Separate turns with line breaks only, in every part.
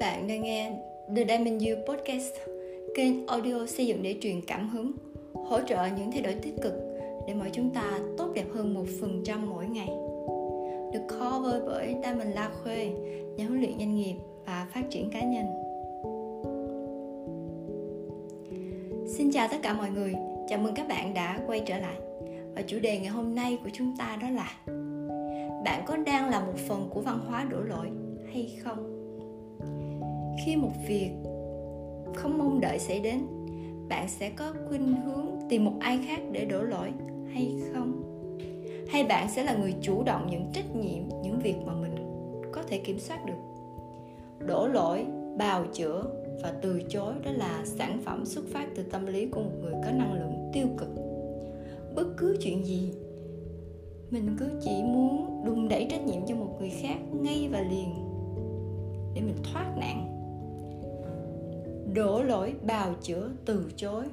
bạn đang nghe The Diamond You Podcast, kênh audio xây dựng để truyền cảm hứng, hỗ trợ những thay đổi tích cực để mọi chúng ta tốt đẹp hơn một phần trăm mỗi ngày. Được cover bởi Diamond La Khuê, nhà huấn luyện doanh nghiệp và phát triển cá nhân. Xin chào tất cả mọi người, chào mừng các bạn đã quay trở lại. Và chủ đề ngày hôm nay của chúng ta đó là Bạn có đang là một phần của văn hóa đổ lỗi hay không? Khi một việc không mong đợi xảy đến, bạn sẽ có khuynh hướng tìm một ai khác để đổ lỗi hay không? Hay bạn sẽ là người chủ động những trách nhiệm những việc mà mình có thể kiểm soát được? Đổ lỗi, bào chữa và từ chối đó là sản phẩm xuất phát từ tâm lý của một người có năng lượng tiêu cực. Bất cứ chuyện gì, mình cứ chỉ muốn đùn đẩy trách nhiệm cho một người khác ngay và liền để mình thoát nạn đổ lỗi, bào chữa, từ chối.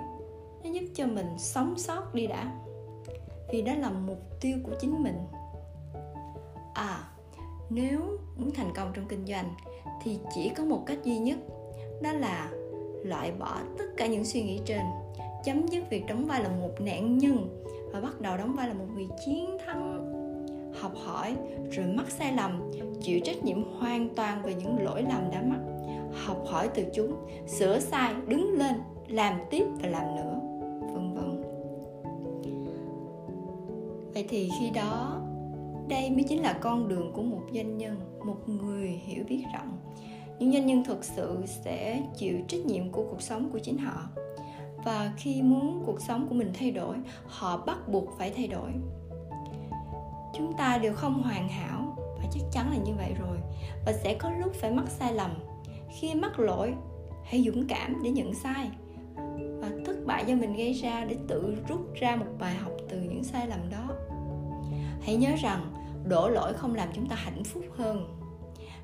Nó giúp cho mình sống sót đi đã. Vì đó là mục tiêu của chính mình. À nếu muốn thành công trong kinh doanh thì chỉ có một cách duy nhất, đó là loại bỏ tất cả những suy nghĩ trên, chấm dứt việc đóng vai là một nạn nhân và bắt đầu đóng vai là một người chiến thắng. Học hỏi, rồi mắc sai lầm, chịu trách nhiệm hoàn toàn về những lỗi lầm đã mắc học hỏi từ chúng, sửa sai, đứng lên, làm tiếp và làm nữa, vân vân. Vậy thì khi đó, đây mới chính là con đường của một doanh nhân, một người hiểu biết rộng. Những doanh nhân thực sự sẽ chịu trách nhiệm của cuộc sống của chính họ. Và khi muốn cuộc sống của mình thay đổi, họ bắt buộc phải thay đổi. Chúng ta đều không hoàn hảo, và chắc chắn là như vậy rồi. Và sẽ có lúc phải mắc sai lầm khi mắc lỗi, hãy dũng cảm để nhận sai và thất bại do mình gây ra để tự rút ra một bài học từ những sai lầm đó. Hãy nhớ rằng, đổ lỗi không làm chúng ta hạnh phúc hơn.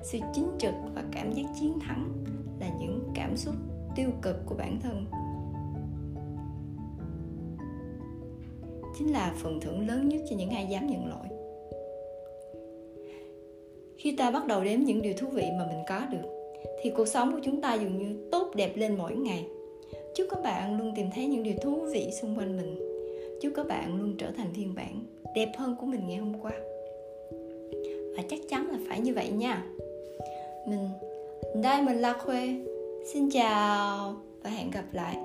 Sự chính trực và cảm giác chiến thắng là những cảm xúc tiêu cực của bản thân. Chính là phần thưởng lớn nhất cho những ai dám nhận lỗi. Khi ta bắt đầu đếm những điều thú vị mà mình có được thì cuộc sống của chúng ta dường như tốt đẹp lên mỗi ngày. Chúc các bạn luôn tìm thấy những điều thú vị xung quanh mình. Chúc các bạn luôn trở thành phiên bản đẹp hơn của mình ngày hôm qua. Và chắc chắn là phải như vậy nha. Mình đây mình là khuê xin chào và hẹn gặp lại.